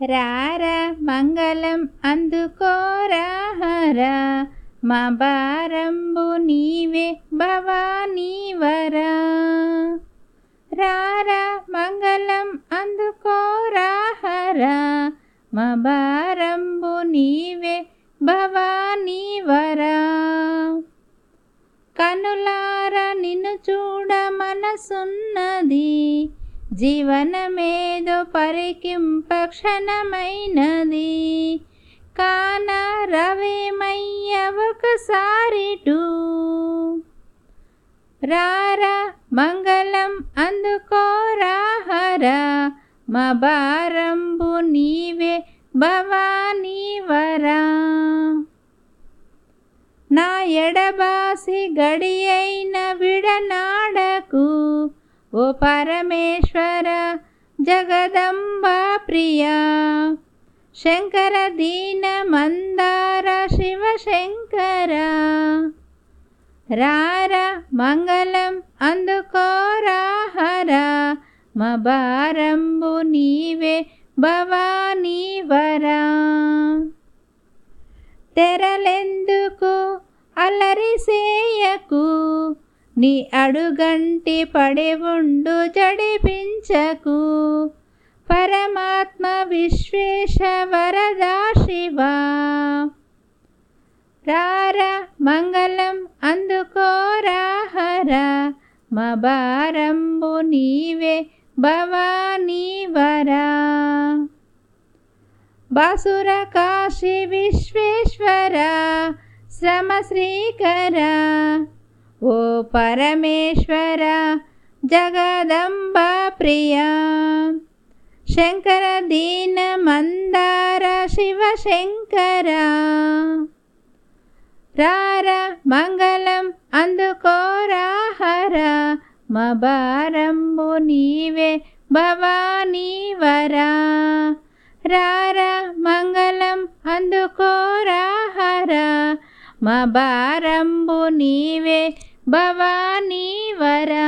రారా మంగళం అందుకోరాహరా మా భారంబు నీవే భవానీవరా రారా మంగళం అందుకోరాహరా మా భారంబు నీవే భవానీవరా కనులార నిన్ను చూడ మనసున్నది. జీవనమేదో పరికింప క్షణమైనది కాన రవేమయ్య ఒకసారిటు రారా మంగళం అందుకోరాహరా మా భారంబు నీవే భవానీవరా. నా ఎడబాసి గడియైన విడనా ఓ పరమేశ్వర జగదంబా ప్రియా శంకర దీన మందార శివ శంకర రార మంగళం అందుకోరాహరా మా భారంబు నీవే భవానీ వరా. తెరలెందుకు అలరిసేయకు నీ అడుగంటి పడి ఉండు జడిపించకు. పరమాత్మ విశ్వేశ వరదా శివా. రార మంగళం అందుకోరాహరా మా భారంబు నీవే భవానీవరా బాసుర కాశీ విశ్వేశ్వర శ్రమ శ్రీకర ఓ పరమేశ్వర జగదంబ ప్రియా. శంకర దీన మందార శివ శంకర. రార మంగళం అందుకోరాహర మా భారంబు నీవే భవానీవరా రార మంగళం అందుకోరాహర మా నీవే భవానీ వరా.